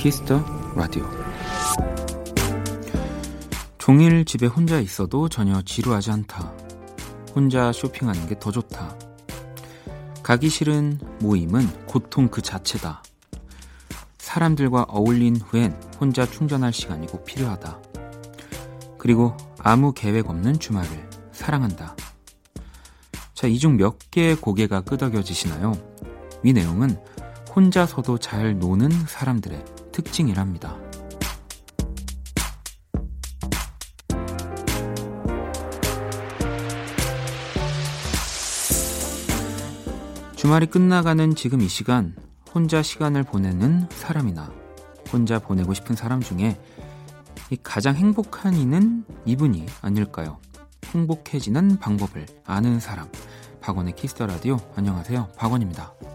Kiss the Radio 종일 집에 혼자 있어도 전혀 지루하지 않다. 혼자 쇼핑하는 게 더 좋다. 가기 싫은 모임은 고통 그 자체다. 사람들과 어울린 후엔 혼자 충전할 시간이 꼭 필요하다. 그리고 아무 계획 없는 주말을 사랑한다. 자, 이 중 몇 개의 고개가 끄덕여지시나요? 위 내용은 혼자서도 잘 노는 사람들의 특징이랍니다. 주말이 끝나가는 지금 이 시간 혼자 시간을 보내는 사람이나 혼자 보내고 싶은 사람 중에 가장 행복한 이는 이분이 아닐까요? 행복해지는 방법을 아는 사람. 박원의 키스터 라디오. 안녕하세요. 박원입니다. '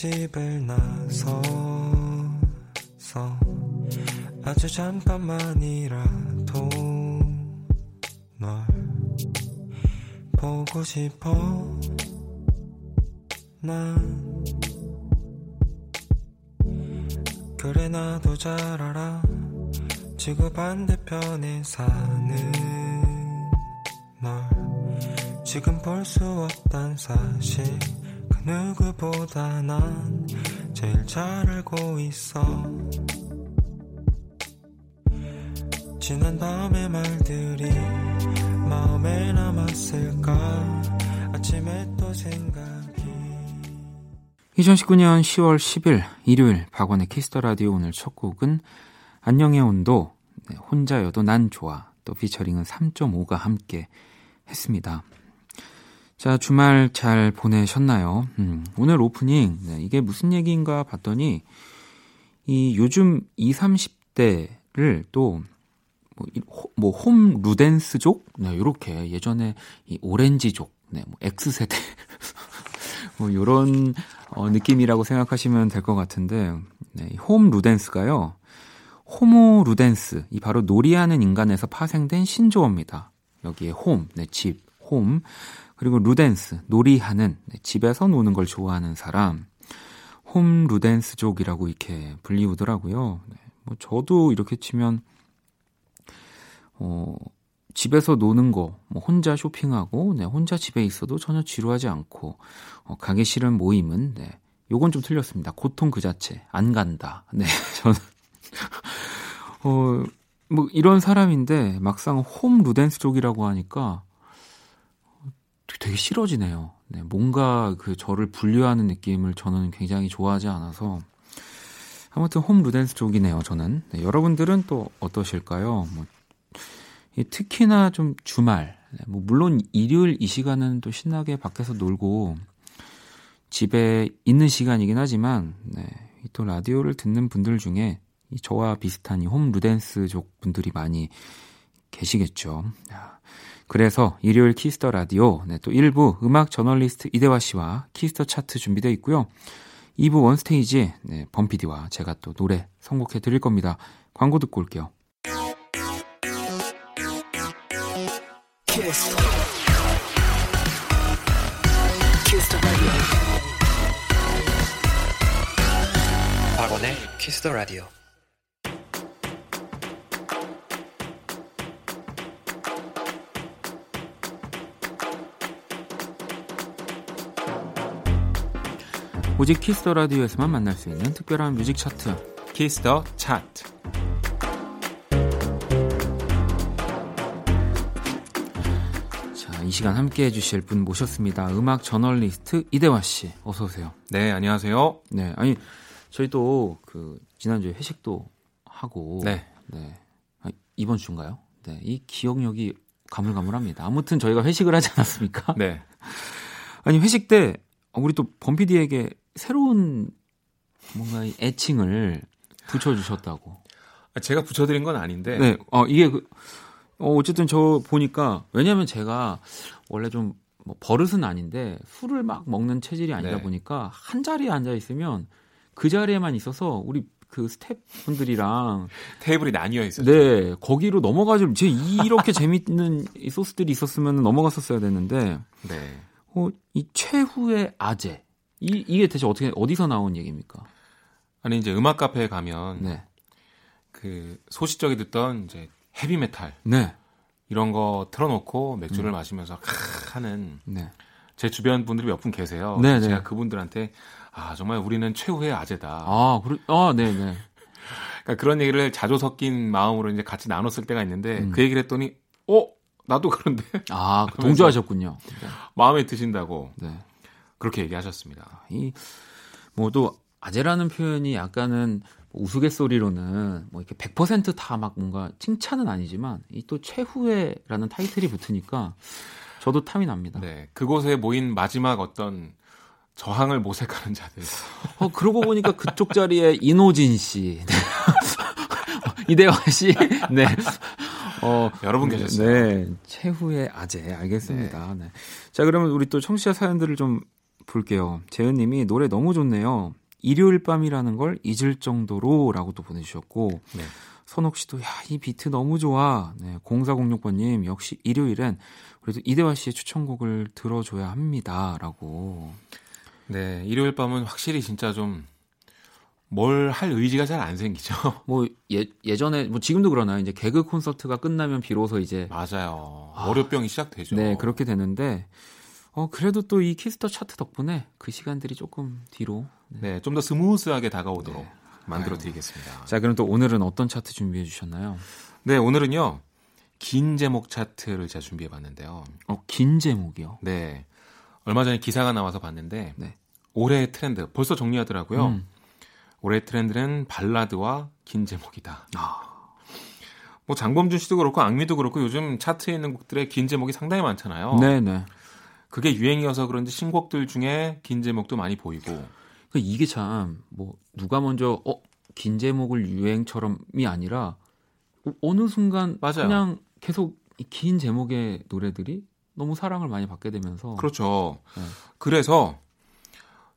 집을 나서서 아주 잠깐만이라도 널 보고 싶어. 난 그래 나도 잘 알아. 지구 반대편에 사는 널 지금 볼 수 없단 사실 누구보다 난 제일 잘 알고 있어. 지난 밤의 말들이 마음에 남았을까? 아침에 또 생각이. 2019년 10월 10일 일요일 박원의 Kiss the Radio 오늘 첫 곡은 안녕의 온도 네, 혼자여도 난 좋아. 또 피처링은 3.5가 함께 했습니다. 자, 주말 잘 보내셨나요? 음, 오늘 오프닝, 네, 이게 무슨 얘기인가 봤더니, 이 요즘 20, 30대를 또, 뭐, 뭐, 홈 루덴스족? 네, 요렇게 예전에 이 오렌지족, 네, 뭐, X세대. 뭐, 요런, 어, 느낌이라고 생각하시면 될 것 같은데, 네, 홈 루덴스가요, 호모 루덴스, 이 바로 놀이하는 인간에서 파생된 신조어입니다. 여기에 홈, 네, 집, 홈. 그리고 루덴스, 놀이하는, 네, 집에서 노는 걸 좋아하는 사람, 홈 루덴스족이라고 이렇게 불리우더라고요. 네, 뭐 저도 이렇게 치면, 어, 집에서 노는 거, 뭐 혼자 쇼핑하고, 네, 혼자 집에 있어도 전혀 지루하지 않고, 어, 가기 싫은 모임은, 네, 요건 좀 틀렸습니다. 고통 그 자체, 안 간다. 네, 저는, 어, 뭐 이런 사람인데, 막상 홈 루덴스족이라고 하니까, 되게 싫어지네요. 네, 뭔가 그 저를 분류하는 느낌을 저는 굉장히 좋아하지 않아서 아무튼 홈 루덴스 쪽이네요. 저는 네, 여러분들은 또 어떠실까요? 뭐 특히나 좀 주말, 네, 뭐 물론 일요일 이 시간은 또 신나게 밖에서 놀고 집에 있는 시간이긴 하지만 네, 또 라디오를 듣는 분들 중에 저와 비슷한 이 홈 루덴스 족 분들이 많이 계시겠죠. 그래서 일요일 Kiss the Radio 네, 또 1부 음악 저널리스트 이대화 씨와 Kiss the Chart 준비되어 있고요. 2부 One Stage 네, 범피디와 제가 또 노래 선곡해 드릴 겁니다. 광고 듣고 올게요. Kiss. Radio. 박원의 Kiss the Radio. 오직 Kiss the Radio에서만 만날 수 있는 특별한 music 차트 Kiss the Chart 자, 이 시간 함께 해주실 분 모셨습니다. 음악 저널리스트 이대화 씨, 어서 오세요. 네, 안녕하세요. 네, 아니 저희도 그 지난주에 회식도 하고, 네, 네, 아, 이번 주인가요? 네, 이 기억력이 가물가물합니다. 아무튼 저희가 회식을 하지 않았습니까? 네. 아니 회식 때 우리 또 범피디에게 새로운 뭔가 애칭을 붙여주셨다고. 아, 제가 붙여드린 건 아닌데. 네, 어, 이게 그, 어, 어쨌든 저 보니까, 왜냐면 제가 원래 좀 뭐 버릇은 아닌데 술을 막 먹는 체질이 아니다 네. 보니까 한 자리에 앉아 있으면 그 자리에만 있어서 우리 그 스태프분들이랑 테이블이 나뉘어 있었죠. 네 거기로 넘어가지고 제 이렇게 재밌는 이 소스들이 있었으면 넘어갔었어야 되는데 네. 어, 이 최후의 아재 이 이게 대체 어떻게 어디서 나온 얘기입니까? 아니 이제 음악 카페에 가면 네, 그 소시적에 듣던 이제 헤비 메탈 네, 이런 거 틀어놓고 맥주를 음. 마시면서 크 하는 네, 제 주변 분들이 몇 분 계세요. 네, 네. 제가 그분들한테 아 정말 우리는 최후의 아재다. 아, 그래, 아, 네, 네. 그러니까 그런 얘기를 자조 섞인 마음으로 이제 같이 나눴을 때가 있는데 음. 그 얘기를 했더니 어 나도 그런데 아, 동조하셨군요. 마음에 드신다고 네. 그렇게 얘기하셨습니다. 이, 뭐 또, 아재라는 표현이 약간은 뭐 우스갯소리로는 뭐 이렇게 100%다 막 뭔가 칭찬은 아니지만 이 또 최후의라는 타이틀이 붙으니까 저도 탐이 납니다. 네 그곳에 모인 마지막 어떤 저항을 모색하는 자들. 어, 그러고 보니까 그쪽 자리에 이노진 씨, 네. 이대화 씨, 네. 어, 여러 분 네, 계셨어요. 네, 최후의 아재 알겠습니다. 네. 자 그러면 우리 또 청취자 사연들을 좀 볼게요. 재은님이 노래 너무 좋네요. 일요일 밤이라는 걸 잊을 정도로라고 또 보내주셨고 네. 선옥 씨도 야 이 비트 너무 좋아. 네, 0406번님 역시 일요일엔 그래도 이대화 씨의 추천곡을 들어줘야 합니다라고. 네 일요일 밤은 확실히 진짜 좀 뭘 할 의지가 잘 안 생기죠. 뭐 예, 예전에 뭐 지금도 그러나요? 이제 개그 콘서트가 끝나면 비로소 이제 맞아요. 아. 월요병이 시작되죠. 네 그렇게 되는데 어 그래도 또 이 Kiss the Chart 덕분에 그 시간들이 조금 뒤로. 네, 좀 더 smooth하게 다가오도록 네. 만들어 드리겠습니다. 자 그럼 또 오늘은 어떤 차트 준비해 주셨나요? 네, 오늘은요. 긴 제목 차트를 제가 준비해 봤는데요. 어 긴 제목이요. 네. 얼마 전에 기사가 나와서 봤는데 네. 올해의 트렌드 벌써 정리하더라고요. 음. 올해의 트렌드는 발라드와 긴 제목이다. 아, 뭐 장범준 씨도 그렇고 악미도 그렇고 요즘 차트에 있는 곡들의 긴 제목이 상당히 많잖아요. 네 네. 그게 유행이어서 그런지 신곡들 중에 긴 제목도 많이 보이고 그 이게 참 뭐 누가 먼저 어 긴 제목을 유행처럼이 아니라 어, 어느 순간 맞아요. 그냥 계속 이긴 제목의 노래들이 너무 사랑을 많이 받게 되면서 그렇죠. 네. 그래서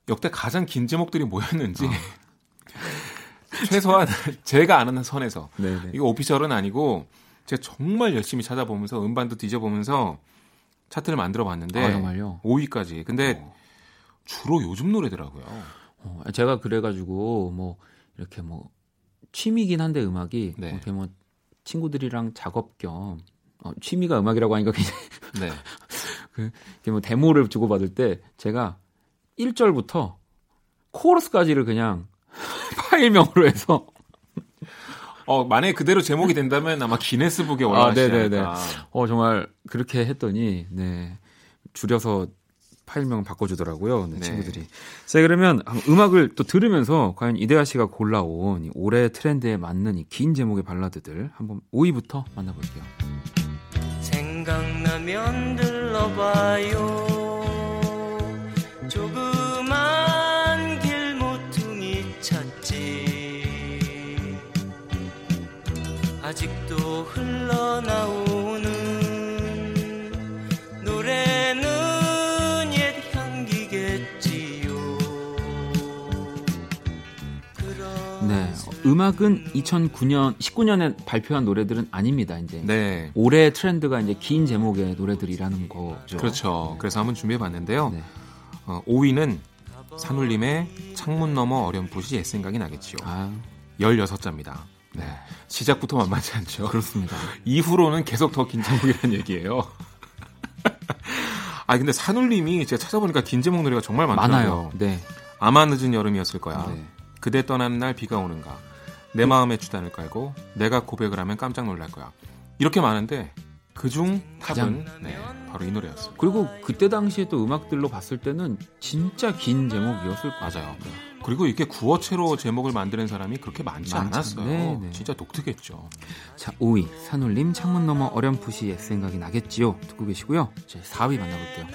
역대 가장 긴 제목들이 뭐였는지 아. 최소한 제가 아는 선에서 네네. 이거 오피셜은 아니고 제가 정말 열심히 찾아보면서 음반도 뒤져보면서 차트를 만들어 봤는데 아, 정말요? 5위까지. 근데 어. 주로 요즘 노래더라고요. 어, 제가 그래가지고 뭐 이렇게 뭐 취미긴 한데 음악이 네. 이렇게 뭐 친구들이랑 작업 겸 어, 취미가 음악이라고 하니까 굉장히 네. 이렇게 뭐 데모를 주고받을 때 제가 1절부터 코러스까지를 그냥 파일명으로 해서 어, 만약에 그대로 제목이 된다면 아마 기네스북에 아, 올라가시지 네네네. 않을까. 어 정말 그렇게 했더니 네 줄여서 파일명을 바꿔주더라고요 네, 네. 친구들이 자 그러면 음악을 또 들으면서 과연 이대하 씨가 골라온 이 올해 트렌드에 맞는 이 긴 제목의 발라드들 한번 5위부터 만나볼게요 생각나면 들러봐요 아직도 흘러나오는 노래는 옛 향기겠지요 네 어, 음악은 2009년 19년에 발표한 노래들은 아닙니다 이제 네. 올해 트렌드가 이제 긴 제목의 노래들이라는 거죠 그렇죠. 그래서 한번 준비해 봤는데요. 네. 어, 5위는 산울림의 창문 너머 어렴풋이 옛 생각이 나겠지요. 아 16자입니다. 네. 시작부터 만만치 않죠. 그렇습니다 이후로는 계속 더 긴 제목이라는 얘기예요. 아 근데 산울림이 제가 찾아보니까 긴 제목 노래가 정말 많더라고요. 많아요 네, 아마 늦은 여름이었을 거야. 네. 그대 떠나는 날 비가 오는가. 내 마음에 주단을 깔고 내가 고백을 하면 깜짝 놀랄 거야. 이렇게 많은데 그중 탑은 네, 바로 이 노래였어요. 그리고 그때 당시에 또 음악들로 봤을 때는 진짜 긴 제목이었을 거예요. 맞아요. 그리고 이렇게 구어체로 제목을 만드는 사람이 그렇게 많지 많지 않았어요. 네, 네. 진짜 독특했죠. 자, 5위 산울림 창문 너머 어렴풋이 옛 생각이 나겠지요. 듣고 계시고요. 이제 4위 만나볼게요.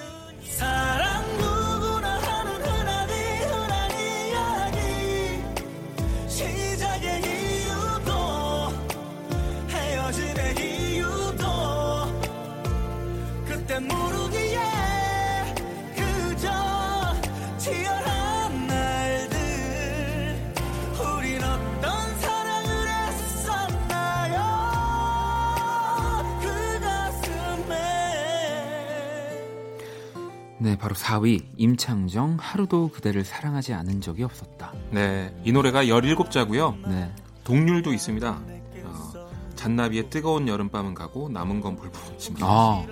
네, 바로 4위 임창정 하루도 그대를 사랑하지 않은 적이 없었다. 네, 이 노래가 17자고요. 네. 동률도 있습니다. 어, 잔나비의 뜨거운 여름밤은 가고 남은 건 불붙입니다. 아,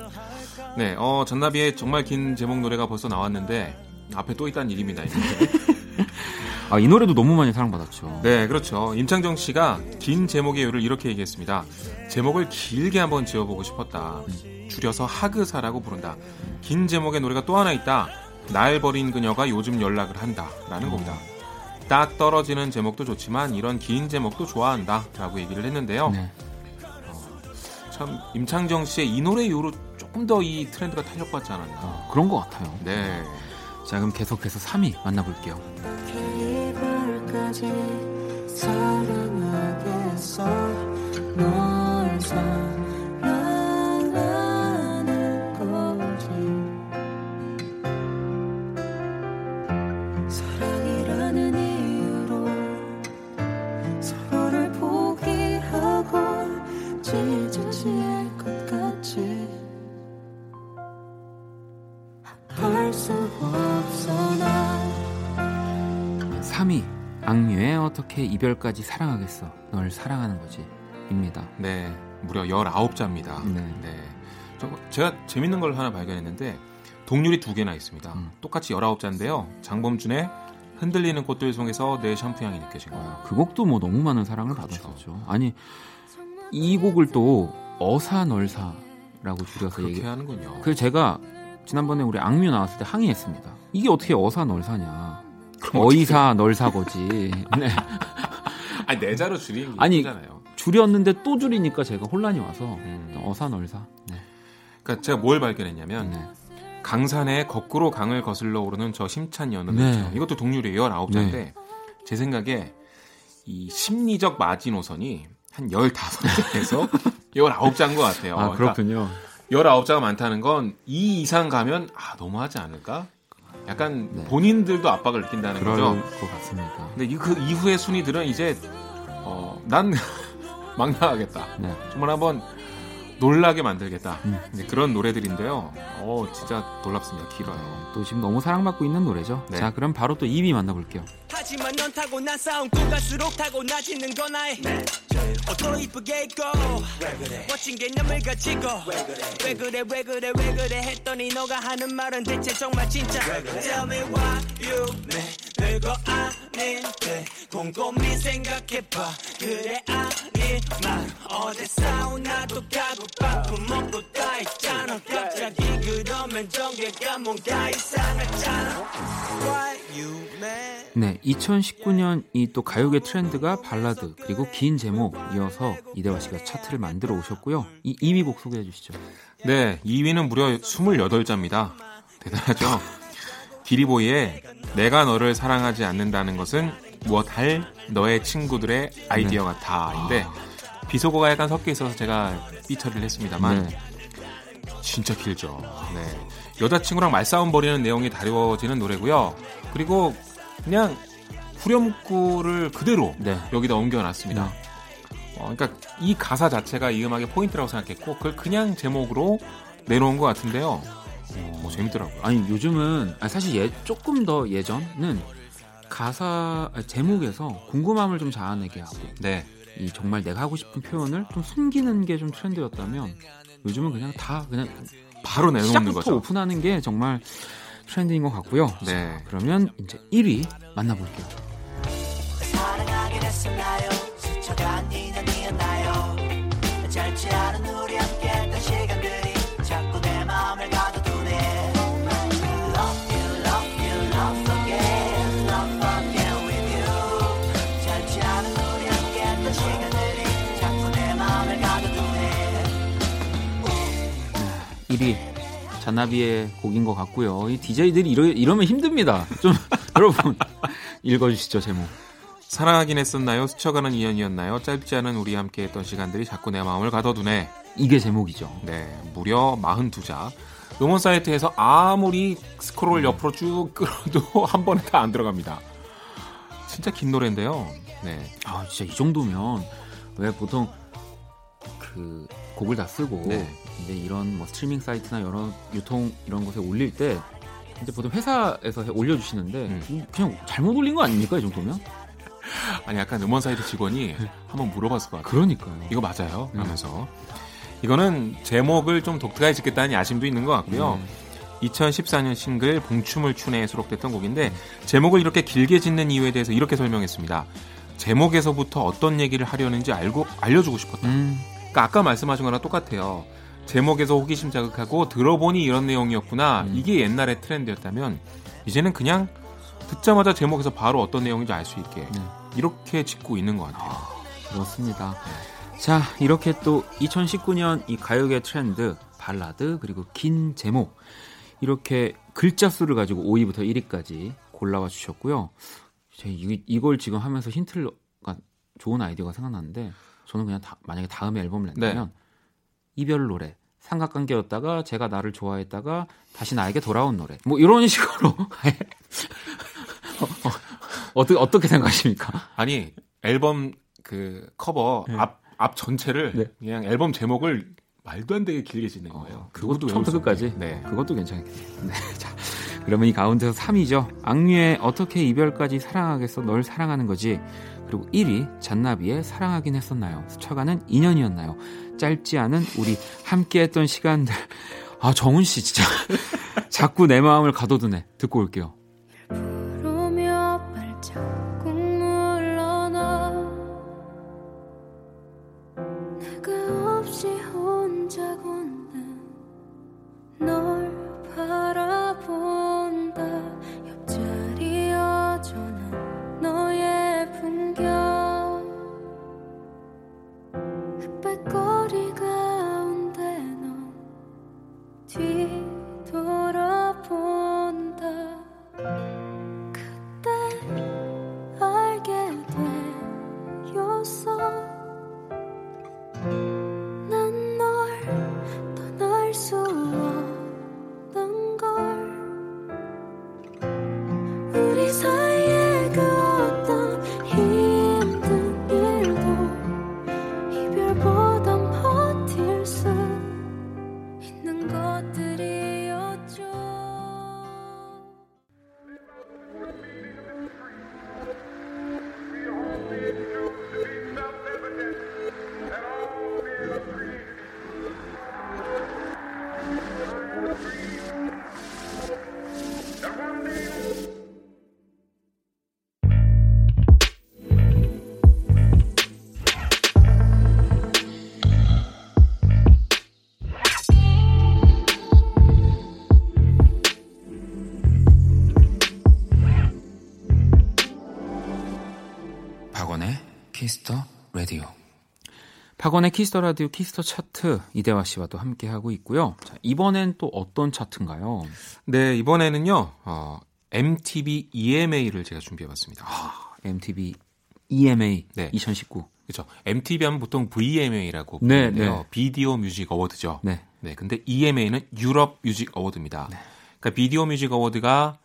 네, 어, 잔나비의 정말 긴 제목 노래가 벌써 나왔는데 앞에 또 있다는 일입니다. 이 노래. 아, 이 노래도 너무 많이 사랑받았죠. 네, 그렇죠. 임창정 씨가 긴 제목의 이유를 이렇게 얘기했습니다. 제목을 길게 한번 지어보고 싶었다. 줄여서 하그사라고 부른다. 긴 제목의 노래가 또 하나 있다. 날 버린 그녀가 요즘 연락을 한다. 라는 겁니다. 딱 떨어지는 제목도 좋지만 이런 긴 제목도 좋아한다. 라고 얘기를 했는데요. 네. 참, 임창정 씨의 이 노래 이후로 조금 더 이 트렌드가 탄력받지 않았나. 어, 그런 것 같아요. 네. 자, 그럼 계속해서 3위 만나볼게요. 이별까지 사랑하겠어? 널 사랑하는 거지. 사랑이라는 이유로 서로를 포기하고 찢어질 것 같지. 할수 없어 난 3위 악뮤의 어떻게 이별까지 사랑하겠어. 널 사랑하는 거지. 입니다. 네. 무려 19자입니다. 네. 네. 저- 제가 재밌는 걸 하나 발견했는데 동률이 두 개나 있습니다. 음. 똑같이 19자인데요. 장범준의 흔들리는 꽃들 속에서 내 샴푸 향이 느껴진 거예요. 그 곡도 뭐 너무 많은 사랑을 그렇죠. 받았었죠. 아니 이 곡을 또 어사널사라고 줄여서 얘기. 그렇게 하는군요. 그 제가 지난번에 우리 악뮤 나왔을 때 항의했습니다. 이게 어떻게 어사널사냐? 어이사 널사거지. 네. 아니 내자로 줄이는 게 아니, 있잖아요. 줄였는데 또 줄이니까 제가 혼란이 와서 음. 어사 널사. 네. 그러니까 제가 뭘 발견했냐면 네. 강산에 거꾸로 강을 거슬러 오르는 저 힘찬 연음 네. 이것도 동률이에요. 19자인데 제 생각에 이 심리적 마지노선이 한 15에서 19자인 것 같아요. 아 그러니까 그렇군요. 19자가 많다는 건 이 이상 가면 아 너무하지 않을까? 약간 네. 본인들도 압박을 느낀다는 그럴 거죠. 것 같습니다. 근데 이, 그 이후의 순위들은 이제 어, 난 막 나가겠다. 네. 정말 한번 놀라게 만들겠다. 음. 이제 그런 노래들인데요. 어 진짜 놀랍습니다. 길어요. 또 지금 너무 사랑받고 있는 노래죠. 네. 자 그럼 바로 또 2위 만나볼게요. 하지만 넌 타고 난 싸움 꾸 갈수록 타고 나지는 건 나의 옷도 이쁘게 입고 멋진 개념을 가지고 왜 그래? 왜 그래 왜 그래 했더니 너가 하는 말은 대체 정말 진짜. Tell me why you mad 별거 아닌데 곰곰이 생각해봐. 그래 아니만 어제 사우나도 가고 밥도 먹고 다 있잖아. 갑자기 그러면 전개가 뭔가 이상하잖아. Why you mad 네, 2019년 이 또 가요계 트렌드가 발라드 그리고 긴 제목 이어서 이대화 씨가 차트를 만들어 오셨고요. 이 2위 곡 소개해 주시죠. 네, 2위는 무려 28자입니다. 대단하죠? 기리보이의 내가 너를 사랑하지 않는다는 것은 무엇 할 너의 친구들의 아이디어 같아인데 비속어가 약간 섞여 있어서 제가 삐처리를 했습니다만 네. 진짜 길죠. 네. 여자친구랑 말싸움 벌이는 내용이 다루어지는 노래고요. 그리고 그냥 후렴구를 그대로 네. 여기다 옮겨놨습니다. 어, 그러니까 이 가사 자체가 이 음악의 포인트라고 생각했고 그걸 그냥 제목으로 내놓은 것 같은데요. 어, 재밌더라고요. 아니 요즘은 아, 사실 예, 조금 더 예전은 가사 아, 제목에서 궁금함을 좀 자아내게 하고 네. 이 정말 내가 하고 싶은 표현을 좀 숨기는 게 좀 트렌드였다면 요즘은 그냥 다 그냥 바로 내놓는 시작부터 거죠. 오픈하는 게 정말 트렌드인 것 같고요. 네. 자, 그러면 이제 1위 만나볼게요. 1위 잔나비의 곡인 것 같고요. 이 DJ들이 이러, 이러면 힘듭니다. 좀 여러분 읽어주시죠 제목. 사랑하긴 했었나요? 스쳐가는 인연이었나요? 짧지 않은 우리 함께 했던 시간들이 자꾸 내 마음을 가둬두네. 이게 제목이죠. 네, 무려 42자. 음원 사이트에서 아무리 스크롤 옆으로 쭉 끌어도 한 번에 다 안 들어갑니다. 진짜 긴 노래인데요. 네. 아 진짜 이 정도면 왜 보통 그 곡을 다 쓰고 네. 이제 이런 뭐 스트리밍 사이트나 여러 유통 이런 곳에 올릴 때 이제 보통 회사에서 해- 올려주시는데 음. 그냥 잘못 올린 거 아닙니까 이 정도면? 아니 약간 음원 사이트 직원이 한번 물어봤을 것 같아요. 그러니까요. 이거 맞아요? 음. 하면서 이거는 제목을 좀 독특하게 짓겠다는 야심도 있는 것 같고요. 음. 2014년 싱글 봉춤을 추네에 수록됐던 곡인데 제목을 이렇게 길게 짓는 이유에 대해서 이렇게 설명했습니다. 제목에서부터 어떤 얘기를 하려는지 알고 알려주고 싶었다. 음. 그러니까 아까 말씀하신 거랑 똑같아요. 제목에서 호기심 자극하고 들어보니 이런 내용이었구나. 음. 이게 옛날의 트렌드였다면 이제는 그냥 듣자마자 제목에서 바로 어떤 내용인지 알 수 있게 네. 이렇게 짓고 있는 것 같아요. 그렇습니다. 자, 이렇게 또 2019년 이 가요계 트렌드, 발라드, 그리고 긴 제목, 이렇게 글자 수를 가지고 5위부터 1위까지 골라와 주셨고요. 제가 이, 이걸 지금 하면서 힌트를, 가 좋은 아이디어가 생각났는데, 저는 그냥 다- 만약에 다음에 앨범을 낸다면, 이별 노래, 삼각관계였다가 제가 나를 좋아했다가 다시 나에게 돌아온 노래. 뭐 이런 식으로. 어, 어, 어떻게, 어떻게 생각하십니까? 아니 앨범 그 커버 네. 앞, 앞 전체를 네. 그냥 앨범 제목을 말도 안 되게 길게 짓는 거예요. 어, 그것도 처음부터 수 끝까지. 네. 그것도 괜찮겠네요. 네. 자, 그러면 이 가운데서 3위죠. 악뮤의 어떻게 이별까지 사랑하겠어 널 사랑하는 거지. 그리고 1위 잔나비의 사랑하긴 했었나요. 스쳐가는 인연이었나요. 짧지 않은 우리 함께했던 시간들. 아 정훈 씨 진짜 자꾸 내 마음을 가둬두네. 듣고 올게요. Kiss the Radio. 박원의 Kiss the Radio Kiss the 차트 이대화 씨와 또 함께 하고 있고요. 자, 이번엔 또 어떤 차트인가요? 네, 이번에는요. 어, MTV EMA를 제가 준비해 봤습니다. MTV EMA 네. 2019. 그렇죠. MTV 하면 보통 VMA라고 네, 부르는데요. 네. Video Music Award죠. 네. 네, 근데 EMA는 유럽 Music Award입니다. 그러니까 Video Music Award가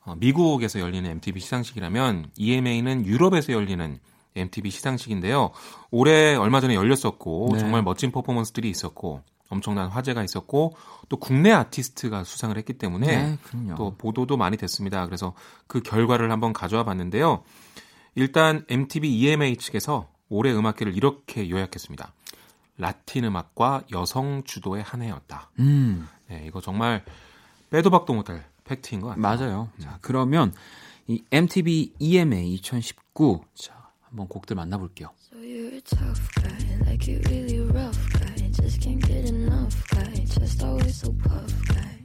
어, 미국에서 열리는 MTV 시상식이라면 EMA는 유럽에서 열리는 MTV 시상식인데요. 올해 얼마 전에 열렸었고 네. 정말 멋진 퍼포먼스들이 있었고 엄청난 화제가 있었고 또 국내 아티스트가 수상을 했기 때문에 네. 또 보도도 많이 됐습니다. 그래서 그 결과를 한번 가져와 봤는데요. 일단 MTV EMA 측에서 올해 음악계를 이렇게 요약했습니다. 라틴 음악과 여성 주도의 한 해였다. 음, 네, 이거 정말 빼도 박도 못할 팩트인 것 같아요. 맞아요. 자, 그러면 이 MTV EMA 2019 자, 한번 곡들 만나볼게요. So you're a tough guy, like you really rough guy. Just can't get enough guy, just always so puff guy.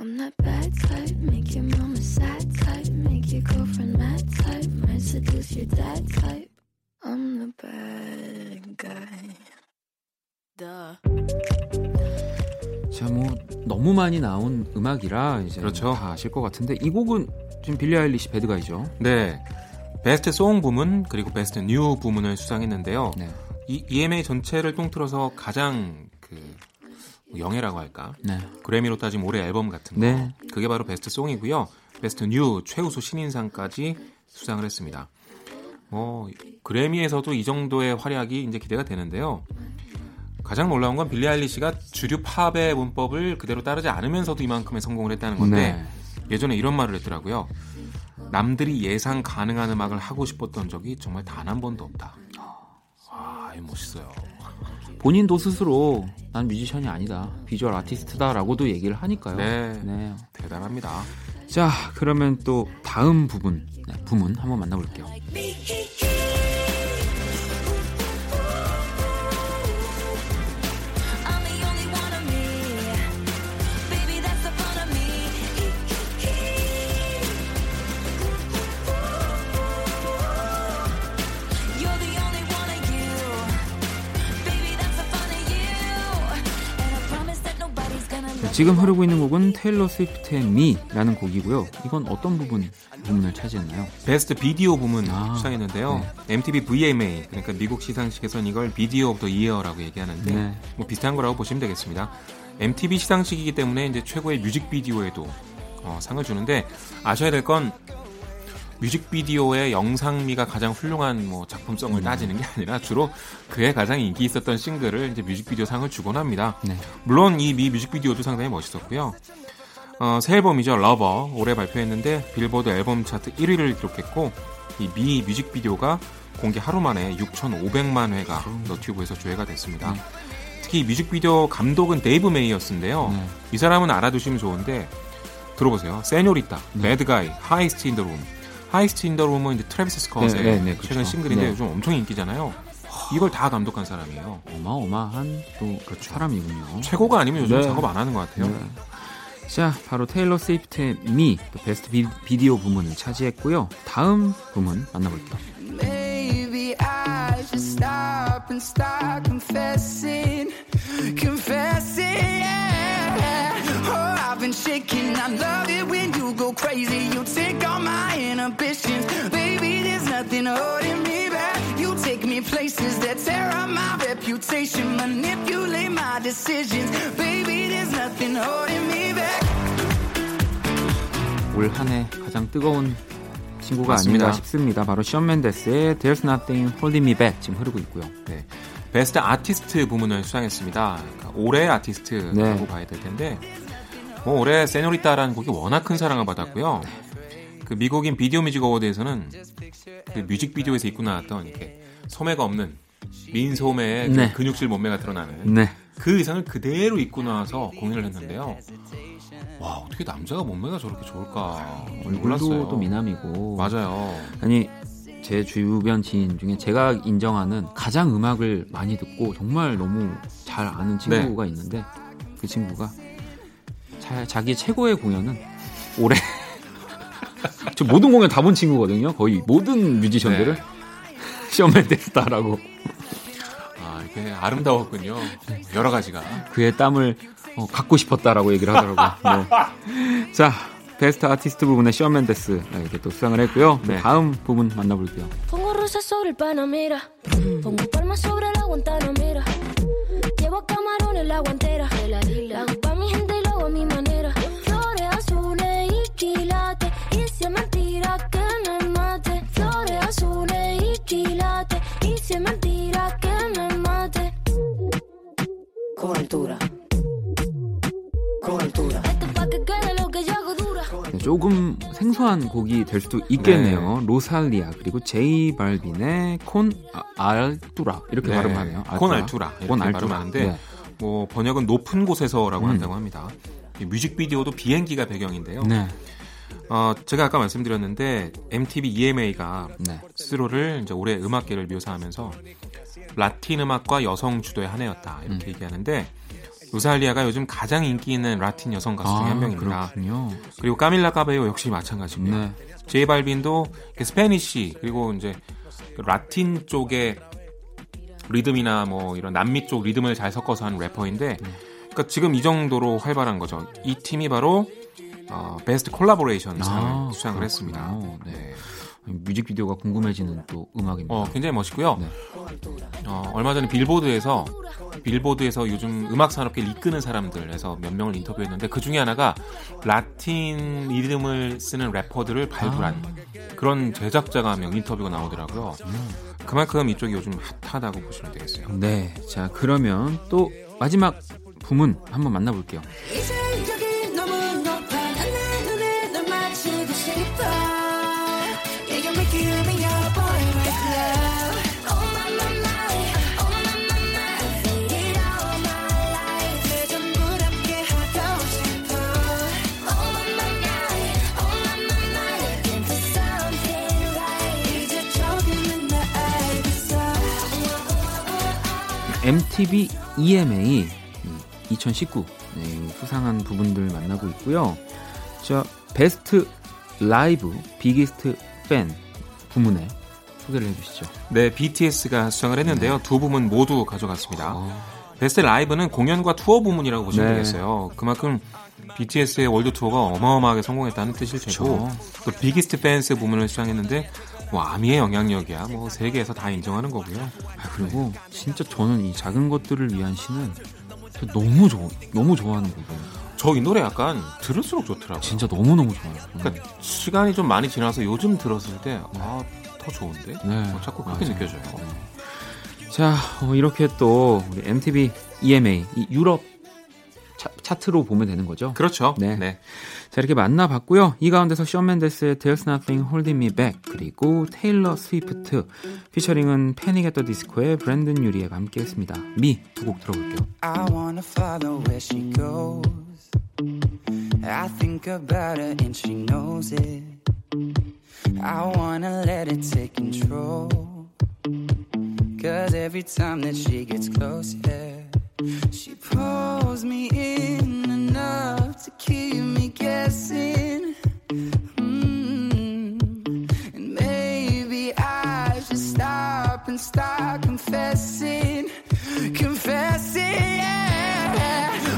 I'm that bad type, make your mama sad type, make your girlfriend mad type, might seduce your dad type. I'm the bad guy. Duh. 자, 뭐 너무 많이 나온 음악이라 이제 그렇죠. 다 아실 것 같은데 이 곡은 지금 빌리 아일리시 Bad Guy죠. 네. Best Song 부문 그리고 Best New 부문을 수상했는데요. 네. 이 EMA 전체를 통틀어서 가장 그 영예라고 할까? 네. 그래미로 따지면 올해 앨범 같은 거. 네. 그게 바로 Best Song이고요. Best New 최우수 신인상까지 수상을 했습니다. 뭐 그래미에서도 이 정도의 활약이 이제 기대가 되는데요. 가장 놀라운 건 빌리 아일리시가 주류 팝의 문법을 그대로 따르지 않으면서도 이만큼의 성공을 했다는 건데 네. 예전에 이런 말을 했더라고요. 남들이 예상 가능한 음악을 하고 싶었던 적이 정말 단 한 번도 없다. 아, 이거 멋있어요. 본인도 스스로 난 뮤지션이 아니다. 비주얼 아티스트다라고도 얘기를 하니까요. 네. 네. 대단합니다. 자, 그러면 또 다음 부분, 네, 부문 한번 만나볼게요. 지금 흐르고 있는 곡은 테일러 스위프트의 Me라는 곡이고요. 이건 어떤 부분 부문을 차지했나요? Best Video 부문 아, 수상했는데요. MTV VMA 그러니까 미국 시상식에서는 이걸 Video of the Year라고 얘기하는데 네. 뭐 비슷한 거라고 보시면 되겠습니다. MTV 시상식이기 때문에 이제 최고의 뮤직비디오에도 어, 상을 주는데 아셔야 될 건 뮤직비디오의 영상미가 가장 훌륭한 뭐 작품성을 음. 따지는 게 아니라 주로 그에 가장 인기 있었던 싱글을 이제 뮤직비디오 상을 주곤 합니다. 네. 물론 이 Me 뮤직비디오도 상당히 멋있었고요. 어, 새 앨범이죠. Lover 올해 발표했는데 빌보드 앨범 차트 1위를 기록했고 이 Me 뮤직비디오가 공개 하루 만에 6,500만 회가 너튜브에서 조회가 됐습니다. 음. 특히 이 뮤직비디오 감독은 데이브 메이어스인데요. 네. 이 사람은 알아두시면 좋은데 들어보세요. Señorita, 네. 매드가이, 하이스트 인더 룸. 하이스트 인더 룸은 이제 트래비스 스컷의 네, 네, 네, 그렇죠. 최근 싱글인데 네. 요즘 엄청 인기잖아요. 이걸 다 감독한 사람이에요. 어마어마한 또 사람이군요. 최고가 아니면 요즘 네. 작업 안 하는 것 같아요. 네. 자, 바로 테일러 스위프트의 또 베스트 비, 비디오 부문을 차지했고요. 다음 부문 만나볼게요. Maybe I should stop and start confessing, confessing. Oh, I've been shaking. I love it when you go crazy. You take all my inhibitions, baby. There's nothing holding me back. You take me places that tear up my reputation, manipulate my decisions, baby. There's nothing holding me back. 올 한해 가장 뜨거운 친구가 맞습니다. 아닌가 싶습니다. 바로 션 맨데스의 There's Nothing Holding Me Back 지금 흐르고 있고요. 네. Best Artist 부문을 수상했습니다. 그러니까 올해 아티스트라고 네. 봐야 될 텐데, 뭐 올해 Señorita라는 곡이 워낙 큰 사랑을 받았고요. 그 미국의 Video Music Award에서는 그 뮤직비디오에서 입고 나왔던 이렇게 소매가 없는 민소매의 그 네. 근육질 몸매가 드러나는 네. 그 의상을 그대로 입고 나와서 공연을 했는데요. 와 어떻게 남자가 몸매가 저렇게 좋을까 얼굴도. 또 미남이고. 맞아요. 아니 제 주변 지인 중에 제가 인정하는 가장 음악을 많이 듣고 정말 너무 잘 아는 친구가 있는데 그 친구가 자, 자기 최고의 공연은 올해 저 모든 공연 다 본 친구거든요. 거의 모든 뮤지션들을 네. 션 맨데스다라고 아 이게 아름다웠군요. 여러 가지가. 그의 땀을 어, 갖고 싶었다라고 얘기를 하더라고요. 네. 자, 베스트 아티스트 부분에 션 맨데스 이렇게 또 수상을 했고요. 네. 다음 부분 만나볼게요. A mi manera. Flores azules y quilates. Y si es mentira que me mate. Flores azules y quilates. Y si es mentira que me mate. Con altura. Con altura. Esto pa' que quede lo que yo hago dura. 네, 조금 생소한 곡이 될 수도 있겠네요. 로살리아 그리고 제이 발빈의 콘 아, 알투라 이렇게 네, 발음하네요. 콘 알투라 이렇게 콘 알투라. 발음하는데 네. 뭐 번역은 높은 곳에서라고 음. 한다고 합니다. 이 뮤직비디오도 비행기가 배경인데요. 네. 어, 제가 아까 말씀드렸는데 MTV EMA가 네. 스스로를 이제 올해 음악계를 묘사하면서 라틴 음악과 여성 주도의 한 해였다 이렇게 음. 얘기하는데 로살리아가 요즘 가장 인기 있는 라틴 여성 가수 중에 한 명입니다. 아, 그렇군요. 그리고 까밀라 카베요 역시 마찬가지고요. 네. 제이 발빈도 Spanish 그리고 이제 그 라틴 쪽의 리듬이나 뭐 이런 남미 쪽 리듬을 잘 섞어서 하는 래퍼인데 그러니까 지금 이 정도로 활발한 거죠. 이 팀이 바로 어, Best Collaboration 상을 아, 수상을 그렇군요. 했습니다. 네. 네. 뮤직비디오가 궁금해지는 또 음악입니다. 어, 굉장히 멋있고요. 네. 어, 얼마 전에 빌보드에서 빌보드에서 요즘 음악 산업계를 이끄는 사람들에서 몇 명을 인터뷰했는데 그 중에 하나가 라틴 리듬을 쓰는 래퍼들을 발굴한 그런 제작자가 한 명 인터뷰가 나오더라고요. 그만큼 이쪽이 요즘 핫하다고 보시면 되겠어요. 네, 자 그러면 또 마지막 부문 한번 만나볼게요. MTV EMA 2019 네, 수상한 부분들 만나고 있고요. 자 Best Live Biggest Fan 부문에 소개를 해주시죠. 네, BTS가 수상을 했는데요. 두 부문 모두 가져갔습니다. 어, Best Live는 공연과 투어 부문이라고 보시면 네. 되겠어요. 그만큼 BTS의 world tour가 어마어마하게 성공했다는 뜻일 테고. 또 Biggest Fans 부문을 수상했는데 뭐 아미의 영향력이야 뭐 세계에서 다 인정하는 거고요. 아, 그리고 진짜 저는 이 작은 것들을 위한 시는 저 너무 좋아 너무 좋아하는 거고 저이 노래 약간 들을수록 좋더라고요. 진짜 너무 너무 좋아요. 그러니까 시간이 좀 많이 지나서 요즘 들었을 때 아, 더 좋은데? 네. 어, 자꾸 그렇게 맞아요. 느껴져요. 자, 어, 이렇게 또 우리 MTV EMA 이 유럽 차, 차트로 보면 되는 거죠. 그렇죠. 네. 네. 자, 이렇게 만나봤고요. 이 가운데서 션 맨데스의 There's Nothing Holding Me Back 그리고 테일러 스위프트 피처링은 패닉 앳더 디스코의 브랜든 유리가 함께 했습니다. 미 두 곡 들어볼게요. I wanna follow where she goes. I think about her and she knows it. I wanna let it take control. Cause every time that she gets close, yeah, she pulls me in enough to keep me guessing. Mm. And maybe I should stop and start confessing. Confessing, yeah.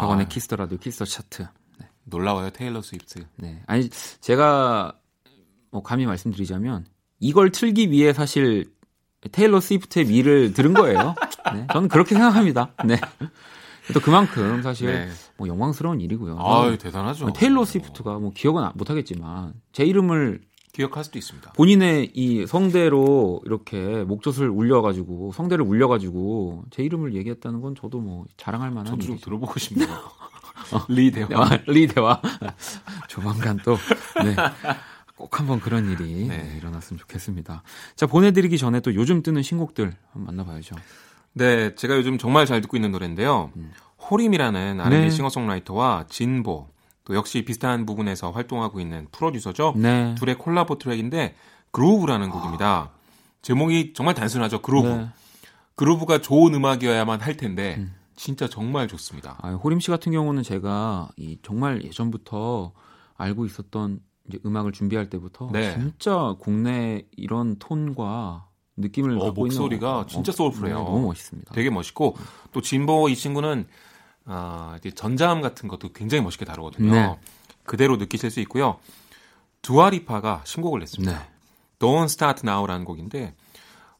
박원의 키스터 라디오 키스터 차트. 네. 놀라워요 테일러 스위프트. 네. 아니 제가 뭐 감히 말씀드리자면 이걸 틀기 위해 사실 테일러 스위프트의 미를 들은 거예요. 네. 저는 그렇게 생각합니다. 네. 또 그만큼 사실 네. 뭐 영광스러운 일이고요. 아유 대단하죠. 테일러 스위프트가 뭐 기억은 못 하겠지만 제 이름을 기억할 수도 있습니다. 본인의 이 성대로 이렇게 목젖을 울려가지고 성대를 울려가지고 제 이름을 얘기했다는 건 저도 뭐 자랑할 만한 저도 좀. 들어보고 싶네요. 리 대화. 대화, 리대와 조만간 또 네. 꼭 한번 그런 일이 네. 네, 일어났으면 좋겠습니다. 자 보내드리기 전에 또 요즘 뜨는 신곡들 한번 만나봐야죠. 네, 제가 요즘 정말 잘 듣고 있는 노래인데요. 호림이라는 R&B 네. 싱어송라이터와 진보 또 역시 비슷한 부분에서 활동하고 있는 프로듀서죠. 네. 둘의 콜라보 트랙인데 Groove라는 곡입니다. 제목이 정말 단순하죠. 그루브. 네. groove가 좋은 음악이어야만 할 텐데 진짜 정말 좋습니다. 아, 호림 씨 같은 경우는 제가 이 정말 예전부터 알고 있었던 이제 음악을 준비할 때부터 네. 진짜 국내 이런 톤과 느낌을 어, 갖고 목소리가 있는 진짜 소울풀해요. 네, 너무 멋있습니다. 되게 멋있고 또 진보 이 친구는 아, 이제 전자음 같은 것도 굉장히 멋있게 다루거든요. 네. 그대로 느끼실 수 있고요. 두아리파가 신곡을 냈습니다. 네. Don't Start Now라는 곡인데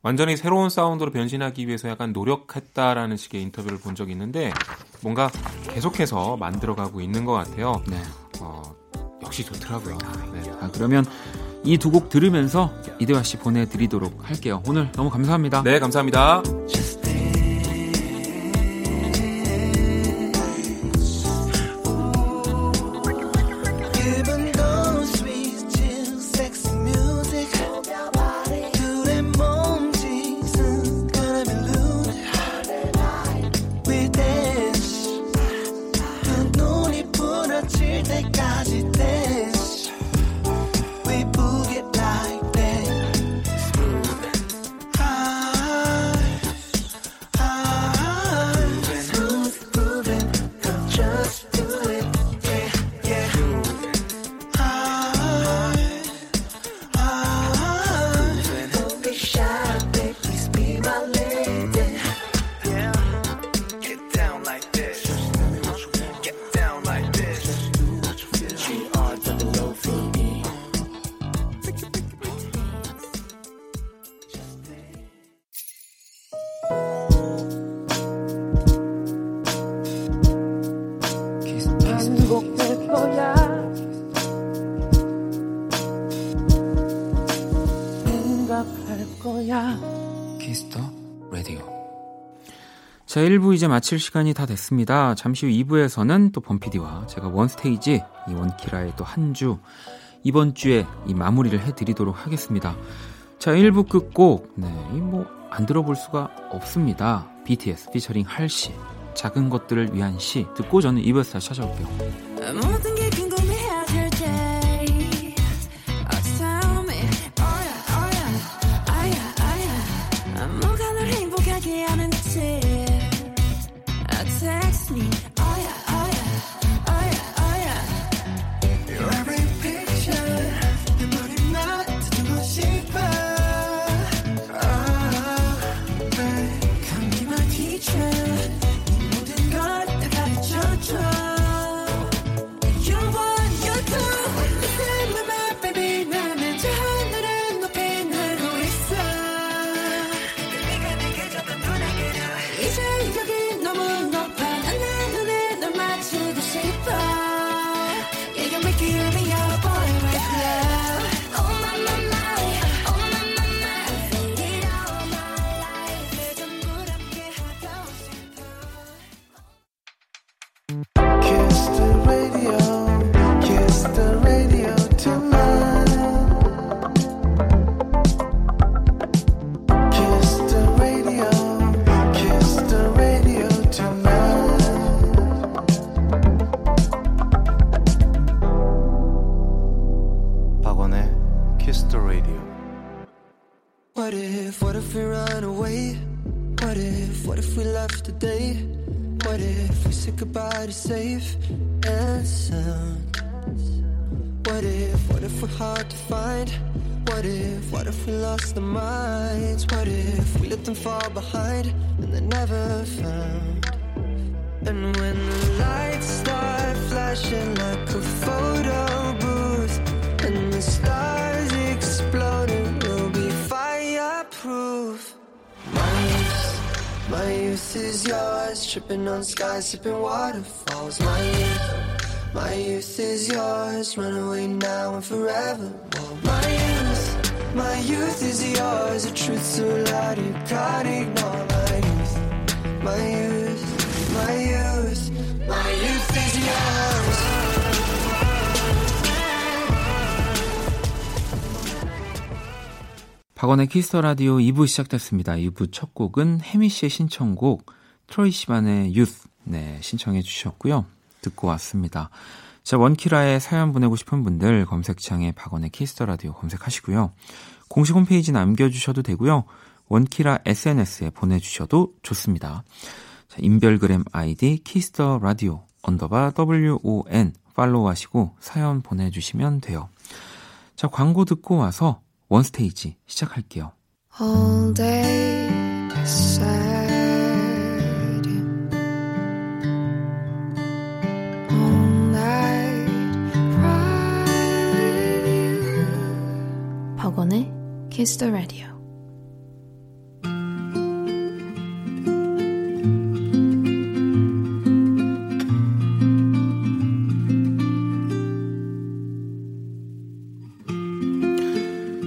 완전히 새로운 사운드로 변신하기 위해서 약간 노력했다라는 식의 인터뷰를 본 적이 있는데 뭔가 계속해서 만들어가고 있는 것 같아요. 네. 어, 역시 좋더라고요. 네. 아, 그러면 이 두 곡 들으면서 이대화 씨 보내드리도록 할게요. 오늘 너무 감사합니다. 네, 감사합니다. 1부 이제 마칠 시간이 다 됐습니다. 잠시 후 2부에서는 또 범피디와 제가 원스테이지, 이 원키라의 또 한 주, 이번 주에 이 마무리를 해드리도록 하겠습니다. 자, 1부 끝곡, 네, 이 뭐, 안 들어볼 수가 없습니다. BTS 피처링 할시, 작은 것들을 위한 시, 듣고 저는 2부에서 다시 찾아올게요. On skies, sipping waterfalls. My youth, my youth is yours, run away now and forever. My youth, my youth is yours, the truth so loud you can't ignore. My youth, my youth, my youth, my youth is yours. 박원의 키스터 라디오 2부 시작됐습니다. 2부 첫 곡은 혜미 씨의 신청곡 트로이 시반의 유스 네, 신청해 주셨고요. 듣고 왔습니다. 자, 원키라에 사연 보내고 싶은 분들 검색창에 박원의 Kiss the Radio 검색하시고요. 공식 홈페이지 남겨 주셔도 되고요. 원키라 SNS에 보내 주셔도 좋습니다. 자, 인별그램 아이디 Kiss the Radio underbar WON follow 하시고 사연 보내 주시면 돼요. 자, 광고 듣고 와서 원스테이지 시작할게요. All day Kiss the Radio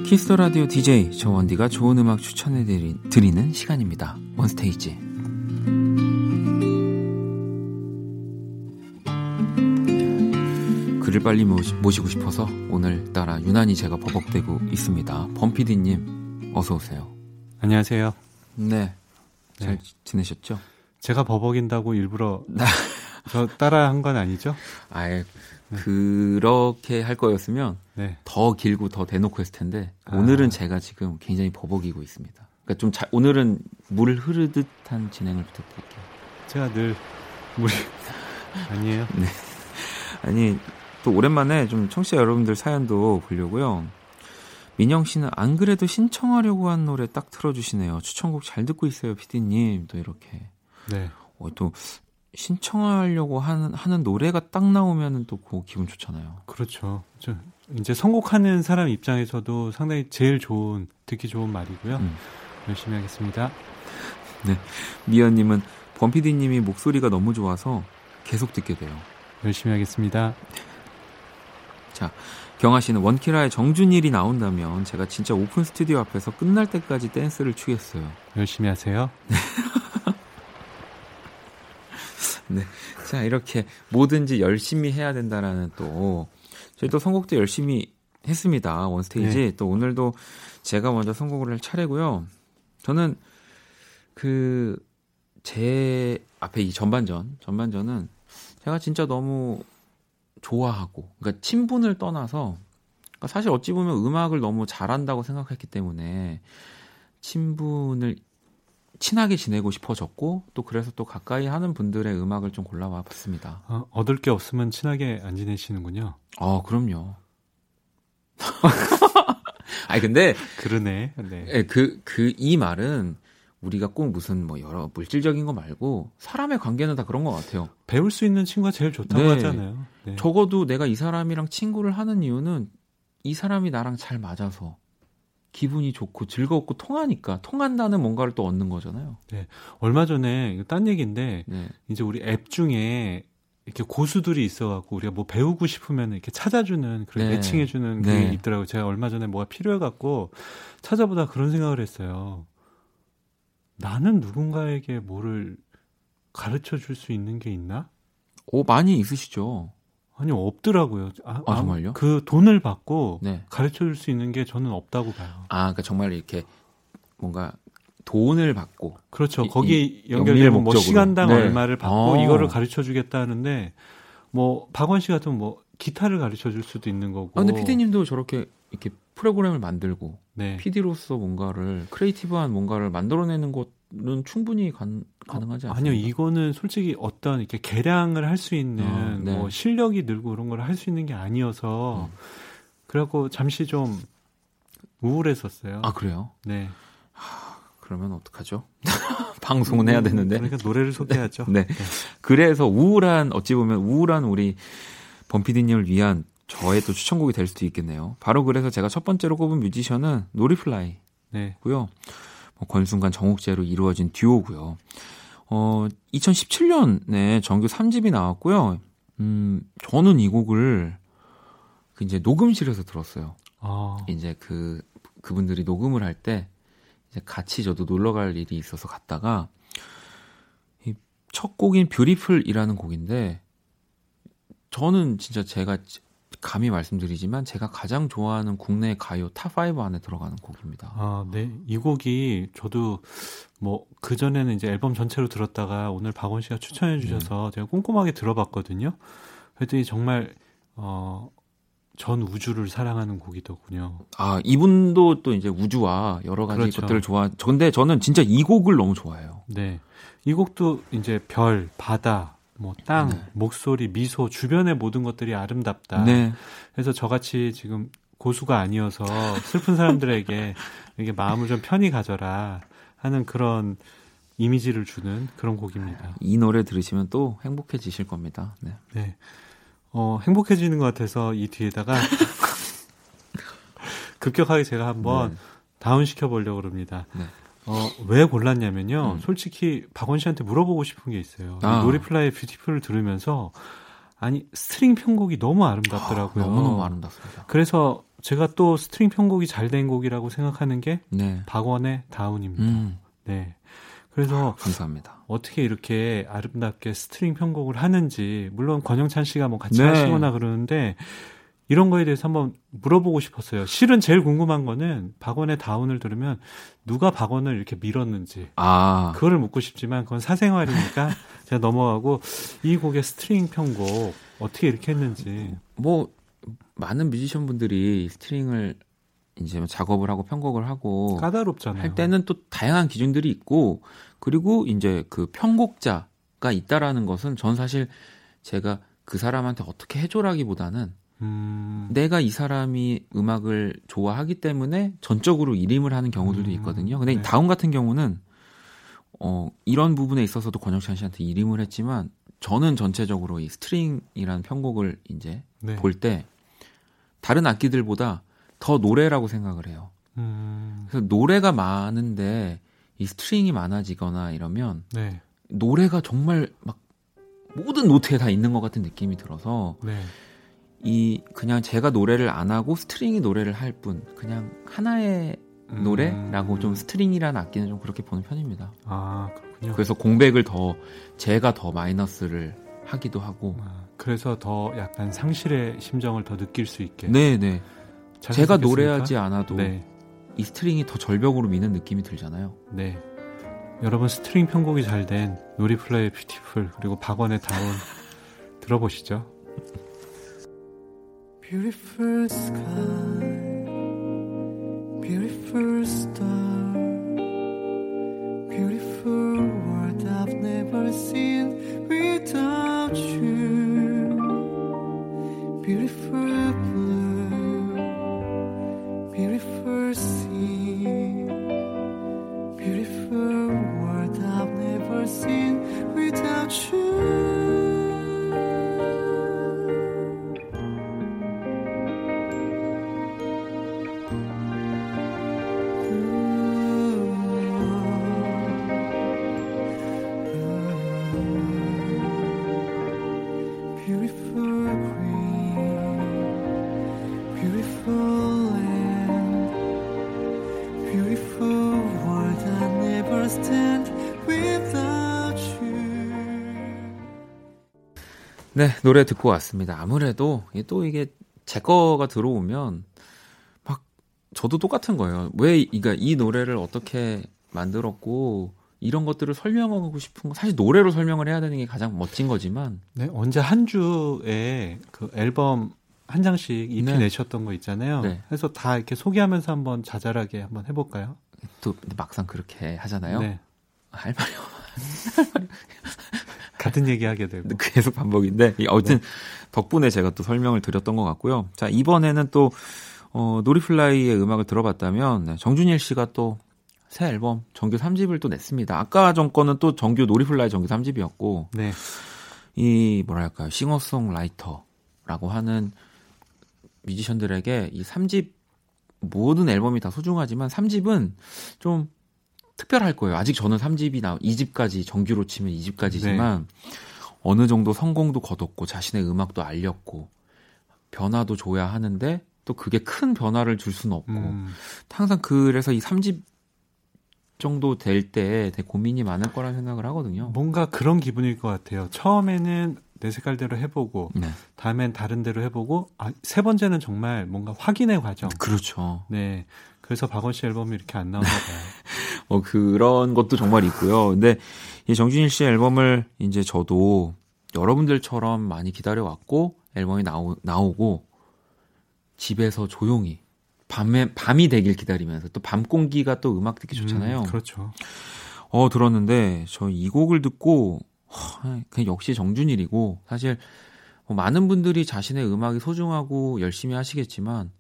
Kiss the Radio DJ 저 원디가 좋은 음악 추천해 드리- 드리는 시간입니다. 원스테이지. 빨리 모시, 모시고 싶어서 오늘따라 유난히 제가 버벅대고 있습니다. 범피디님 어서 오세요. 안녕하세요. 네. 잘 네. 지내셨죠? 제가 버벅인다고 일부러 나- 저 따라 한 건 아니죠? 아예 그렇게 할 거였으면 네. 더 길고 더 대놓고 했을 텐데 아. 오늘은 제가 지금 굉장히 버벅이고 있습니다. 그러니까 좀 잘, 오늘은 물 흐르듯한 진행을 부탁드릴게요. 제가 늘 물이 아니에요. 아니 또 오랜만에 좀 청취자 여러분들 사연도 보려고요. 민영 씨는 안 그래도 신청하려고 한 노래 딱 틀어주시네요. 추천곡 잘 듣고 있어요, 피디님. 또 이렇게 네. 어, 또 신청하려고 하는 하는 노래가 딱 나오면은 또그 기분 좋잖아요. 그렇죠. 저 이제 선곡하는 사람 입장에서도 상당히 제일 좋은 듣기 좋은 말이고요. 음. 열심히 하겠습니다. 미연님은 범피디님이 목소리가 너무 좋아서 계속 듣게 돼요. 열심히 하겠습니다. 경아 씨는 원키라의 정준일이 나온다면 제가 진짜 오픈 스튜디오 앞에서 끝날 때까지 댄스를 추겠어요. 열심히 하세요. 자, 이렇게 뭐든지 열심히 해야 된다라는 또 저희 또 선곡도 열심히 했습니다. 원스테이지. 네. 또 오늘도 제가 먼저 선곡을 할 차례고요. 저는 그 제 앞에 이 전반전, 전반전은 제가 진짜 너무 좋아하고 그러니까 친분을 떠나서 그러니까 사실 어찌 보면 음악을 너무 잘한다고 생각했기 때문에 친분을 친하게 지내고 싶어졌고 또 그래서 또 가까이 하는 분들의 음악을 좀 골라와 봤습니다. 어, 얻을 게 없으면 친하게 안 지내시는군요. 아, 그럼요. 아니 근데 그러네. 네. 예, 그그 이 말은 우리가 꼭 무슨 뭐 여러 물질적인 거 말고 사람의 관계는 다 그런 것 같아요. 배울 수 있는 친구가 제일 좋다고 네. 하잖아요. 네. 적어도 내가 이 사람이랑 친구를 하는 이유는 이 사람이 나랑 잘 맞아서 기분이 좋고 즐겁고 통하니까 통한다는 뭔가를 또 얻는 거잖아요. 얼마 전에 이거 딴 얘기인데 네. 이제 우리 앱 중에 이렇게 고수들이 있어갖고 우리가 뭐 배우고 싶으면 이렇게 찾아주는 그런 네. 매칭해주는 네. 그게 있더라고요. 제가 얼마 전에 뭐가 필요해갖고 찾아보다 그런 생각을 했어요. 나는 누군가에게 뭐를 가르쳐 줄 수 있는 게 있나? 오 많이 있으시죠. 아니 없더라고요. 아, 아, 정말요? 그 돈을 받고 네. 가르쳐 줄 수 있는 게 저는 없다고 봐요. 아, 그러니까 정말 이렇게 뭔가 돈을 받고 그렇죠. 이- 거기 연결되면 뭐. 시간당 네. 얼마를 받고 어. 이거를 가르쳐 주겠다 하는데 뭐 박원 씨 같으면 뭐 기타를 가르쳐 줄 수도 있는 거고. 아, 근데 피디님도 저렇게 이렇게 프로그램을 만들고 네. PD로서 뭔가를 creative한 뭔가를 만들어내는 것은 충분히 가, 가능하지 않습니까? 아니요, 이거는 솔직히 어떤 이렇게 계량을 할 수 있는 어, 네. 뭐 실력이 늘고 그런 걸 할 수 있는 게 아니어서 음. 그래갖고 잠시 좀 우울했었어요. 아 그래요? 네. 그러면 어떡하죠? 방송은 해야 되는데. 그러니까 노래를 소개하죠. 네. 그래서 우울한 어찌 보면 우울한 우리 범피디님을 위한 저의 또 추천곡이 될 수도 있겠네요. 바로 그래서 제가 첫 번째로 꼽은 뮤지션은 노리플라이고요. 네. 뭐 권순간 정욱재로 이루어진 듀오고요. 어 2017년에 정규 3집이 나왔고요. 음 저는 이 곡을 그 이제 녹음실에서 들었어요. 아, 이제 그 그분들이 녹음을 할 때 이제 같이 저도 놀러 갈 일이 있어서 갔다가 이첫 곡인 뷰티풀이라는 곡인데 저는 진짜 제가 감히 말씀드리지만 제가 가장 좋아하는 국내 가요 탑5 안에 들어가는 곡입니다. 아, 네. 이 곡이 저도 뭐 그전에는 이제 앨범 전체로 들었다가 오늘 박원 씨가 추천해 주셔서 제가 꼼꼼하게 들어봤거든요. 그랬더니 정말 어, 전 우주를 사랑하는 곡이더군요. 아, 이분도 또 이제 우주와 여러 가지 그렇죠. 것들을 좋아. 근데 저는 진짜 이 곡을 너무 좋아해요. 네. 이 곡도 이제 별, 바다, 뭐 땅, 네. 목소리, 미소, 주변의 모든 것들이 아름답다. 네. 그래서 저같이 지금 고수가 아니어서 슬픈 사람들에게 이게 마음을 좀 편히 가져라 하는 그런 이미지를 주는 그런 곡입니다. 이 노래 들으시면 또 행복해지실 겁니다. 네. 네. 어, 행복해지는 것 같아서 이 뒤에다가 급격하게 제가 한번 네. 다운 시켜 보려고 그럽니다. 네. 어, 왜 골랐냐면요. 음. 솔직히 박원 씨한테 물어보고 싶은 게 있어요. 이 아. 노리플라이 Beautiful을 들으면서 아니 string 편곡이 너무 아름답더라고요. 너무너무 아름답습니다. 그래서 제가 또 string 편곡이 잘 된 곡이라고 생각하는 게 네. 박원의 Down입니다. 음, 네. 그래서 감사합니다. 어떻게 이렇게 아름답게 string 편곡을 하는지 물론 권영찬 씨가 뭐 같이 네. 하시거나 그러는데 이런 거에 대해서 한번 물어보고 싶었어요. 실은 제일 궁금한 거는 박원의 Down을 들으면 누가 박원을 이렇게 밀었는지 아, 그거를 묻고 싶지만 그건 사생활이니까 제가 넘어가고 이 곡의 string 편곡 어떻게 이렇게 했는지 뭐 많은 뮤지션 분들이 string을 이제 뭐 작업을 하고 편곡을 하고 까다롭잖아요. 할 때는 또 다양한 기준들이 있고 그리고 이제 그 편곡자가 있다라는 것은 전 사실 제가 그 사람한테 어떻게 해줘라기보다는 음, 내가 이 사람이 음악을 좋아하기 때문에 전적으로 일임을 하는 경우들도 음, 있거든요. 근데 네. 이 Down 같은 경우는 어 이런 부분에 있어서도 권영찬 씨한테 일임을 했지만 저는 전체적으로 이 string이라는 편곡을 이제 네. 볼때 다른 악기들보다 더 노래라고 생각을 해요. 음, 그래서 노래가 많은데 이 string이 많아지거나 이러면 네, 노래가 정말 막 모든 노트에 다 있는 것 같은 느낌이 들어서 네. 이 그냥 제가 노래를 안 하고 string이 노래를 할 뿐 그냥 하나의 음, 노래라고 좀 string이라는 악기는 좀 그렇게 보는 편입니다. 아 그렇군요. 그래서 공백을 더 제가 더 마이너스를 하기도 하고 아, 그래서 더 약간 상실의 심정을 더 느낄 수 있게. 네네 잘 제가 해석했습니까? 노래하지 않아도 네, 이 string이 더 절벽으로 미는 느낌이 들잖아요. 네. 여러분 string 편곡이 잘 된 노리플라이의 Beautiful 그리고 박원의 Down 들어보시죠. Beautiful sky, beautiful star, beautiful world I've never seen without you. Beautiful blue, beautiful sea, beautiful world I've never seen without you. 네, 노래 듣고 왔습니다. 아무래도 또 이게 제 거가 들어오면 막 저도 똑같은 거예요. 왜 이가 이 노래를 어떻게 만들었고 이런 것들을 설명하고 싶은 거 사실 노래로 설명을 해야 되는 게 가장 멋진 거지만 네, 언제 한 주에 그 앨범 한 장씩 EP 네. 내셨던 거 있잖아요. 네. 그래서 다 이렇게 소개하면서 한번 자잘하게 한번 해볼까요? 또 막상 그렇게 하잖아요. 네. 할 말이 없 같은 얘기 하게 되고. 계속 반복인데 이- 아무튼 네. 덕분에 제가 또 설명을 드렸던 것 같고요. 자 이번에는 또 어, 노리플라이의 음악을 들어봤다면 네, 정준일 씨가 또 새 앨범 정규 3집을 또 냈습니다. 아까 전 거는 또 정규 노리플라이 정규 3집이었고 네. 이 뭐랄까요 싱어송라이터라고 하는 뮤지션들에게 이 3집 모든 앨범이 다 소중하지만 3집은 좀 특별할 거예요. 아직 저는 3집이 나 2집까지 정규로 치면 2집까지지만 어느 정도 성공도 거뒀고 자신의 음악도 알렸고 변화도 줘야 하는데 또 그게 큰 변화를 줄 수는 없고 음, 항상 그래서 이 3집 정도 될 때 되게 고민이 많을 거라 생각을 하거든요. 뭔가 그런 기분일 것 같아요. 처음에는 내 색깔대로 해보고, 네. 다음엔 다른 대로 해보고, 아, 세 번째는 정말 뭔가 확인의 과정. 그렇죠. 네. 그래서 박원 씨 앨범이 이렇게 안 나오나 봐요. 어, 그런 것도 정말 있고요. 근데 이 정준일 씨의 앨범을 이제 저도 여러분들처럼 많이 기다려왔고 앨범이 나오, 나오고 집에서 조용히 밤에 밤이 되길 기다리면서 또 밤 공기가 또 음악 듣기 좋잖아요. 음, 그렇죠. 어 들었는데 저 이 곡을 듣고 허, 그냥 역시 정준일이고 사실 뭐 많은 분들이 자신의 음악이 소중하고 열심히 하시겠지만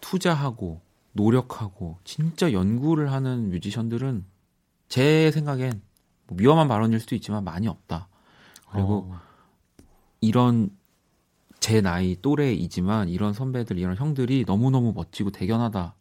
투자하고 노력하고 진짜 연구를 하는 뮤지션들은 제 생각엔 뭐 위험한 발언일 수도 있지만 많이 없다. 그리고 어, 이런 제 나이 또래이지만 이런 선배들 이런 형들이 너무너무 멋지고 대견하다.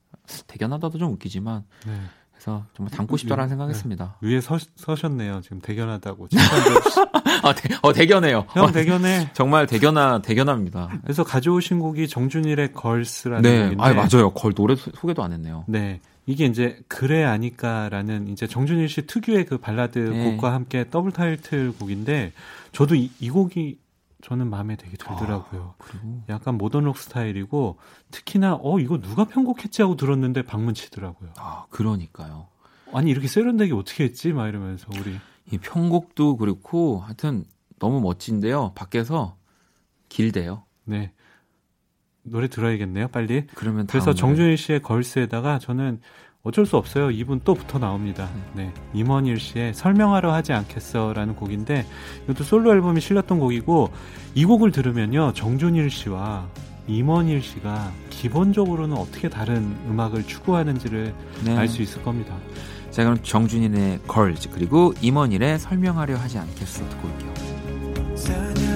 대견하다도 좀 웃기지만 네. 그래서 정말 닮고 싶다라는 생각했습니다. 위에 서, 서셨네요. 지금 대견하다고. 아, 대, 어, 대견해요. 형 어, 대견해. 정말 대견하, 대견합니다. 그래서 가져오신 곡이 정준일의 Girls라는 네, 곡인데. 아 맞아요. 걸 노래 소- 소개도 안 했네요. 네. 이게 이제 그래 아니까라는 이제 정준일 씨 특유의 그 발라드 네. 곡과 함께 더블 타이틀 곡인데 저도 이, 이 곡이 저는 마음에 되게 들더라고요. 그리고 약간 모던록 스타일이고 특히나 어 이거 누가 편곡했지 하고 들었는데 방문 치더라고요. 아 그러니까요. 아니 이렇게 세련되게 어떻게 했지? 막 이러면서 우리 이 편곡도 그렇고 하여튼 너무 멋진데요. 밖에서 길대요. 네 노래 들어야겠네요 빨리. 그러면 그래서. 정준일 씨의 걸스에다가 저는 어쩔 수 없어요. 이분 또 붙어 나옵니다. 네. 임원일 씨의 설명하려 하지 않겠어라는 곡인데 이것도 솔로 앨범이 실렸던 곡이고 이 곡을 들으면요. 정준일 씨와 임원일 씨가 기본적으로는 어떻게 다른 음악을 추구하는지를 네. 알수 있을 겁니다. 자 그럼 정준인의 걸즈 그리고 임원일의 설명하려 하지 않겠어 듣고 올게요.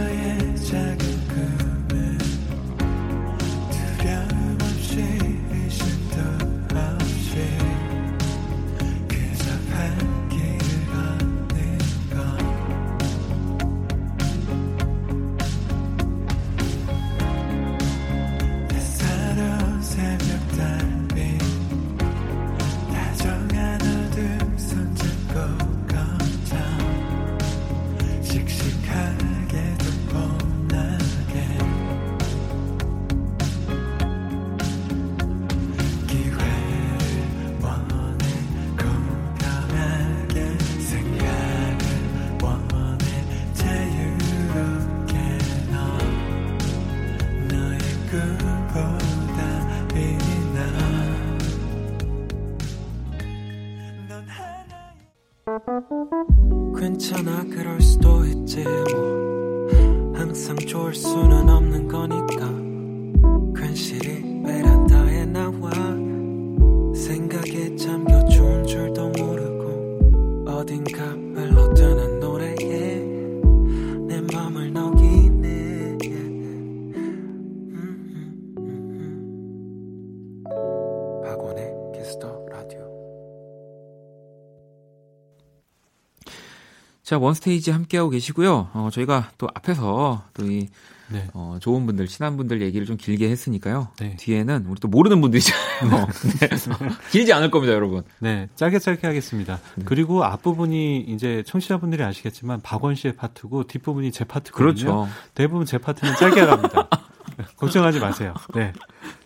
자, 원스테이지 함께하고 계시고요. 어, 저희가 또 앞에서 또이 네. 어, 좋은 분들, 친한 분들 얘기를 좀 길게 했으니까요. 네. 뒤에는 우리 또 모르는 분들이잖아요. 네. 길지 않을 겁니다, 여러분. 네, 짧게 짧게 하겠습니다. 그리고 앞부분이 이제 청취자분들이 아시겠지만 박원 씨의 파트고 뒷부분이 제 파트거든요. 그렇죠. 대부분 제 파트는 짧게 갑니다. 걱정하지 마세요. 네.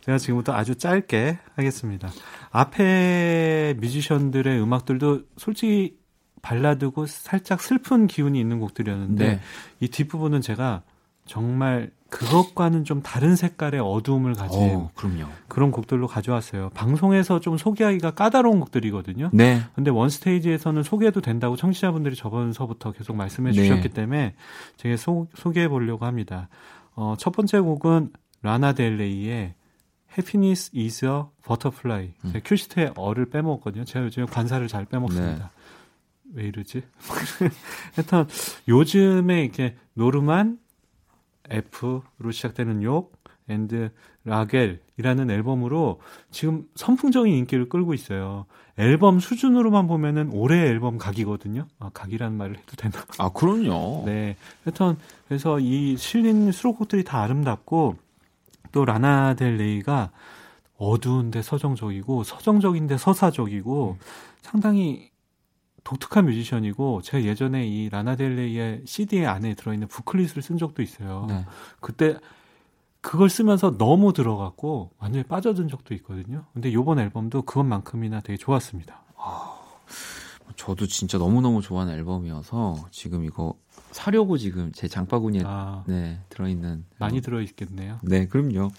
제가 지금부터 아주 짧게 하겠습니다. 앞에 뮤지션들의 음악들도 솔직히 발라드고 살짝 슬픈 기운이 있는 곡들이었는데 네. 이 뒷부분은 제가 정말 그것과는 좀 다른 색깔의 어두움을 가진 어. 그런 곡들로 가져왔어요. 방송에서 좀 소개하기가 까다로운 곡들이거든요. 네. 근데 원스테이지에서는 소개해도 된다고 청취자분들이 저번서부터 계속 말씀해 네. 주셨기 때문에 제가 소, 소개해 보려고 합니다. 어, 첫 번째 곡은 라나 델레이의 Happiness is a Butterfly. 음. 제가 큐시트에 어를 빼먹었거든요. 제가 요즘에 관사를 잘 빼먹습니다. 네. 왜 이러지? 하여튼 요즘에 이렇게 Norman F로 시작되는 욕 and Rockwell이라는 앨범으로 지금 선풍적인 인기를 끌고 있어요. 앨범 수준으로만 보면은 올해 앨범 각이거든요. 아, 각이라는 말을 해도 되나? 아, 그럼요. 네. 하여튼 그래서 이 실린 수록곡들이 다 아름답고 또 라나 델 레이가 어두운데 서정적이고 서정적인데 서사적이고 상당히 독특한 뮤지션이고 제가 예전에 이 라나 델 레이의 CD 안에 들어있는 부클릿을 쓴 적도 있어요. 네. 그때 그걸 쓰면서 너무 들어갔고 완전히 빠져든 적도 있거든요. 근데 요번 앨범도 그것만큼이나 되게 좋았습니다. 저도 진짜 너무너무 좋아하는 앨범이어서 지금 이거 사려고 지금 제 장바구니에 아, 네, 들어있는. 많이 들어있겠네요. 네, 그럼요.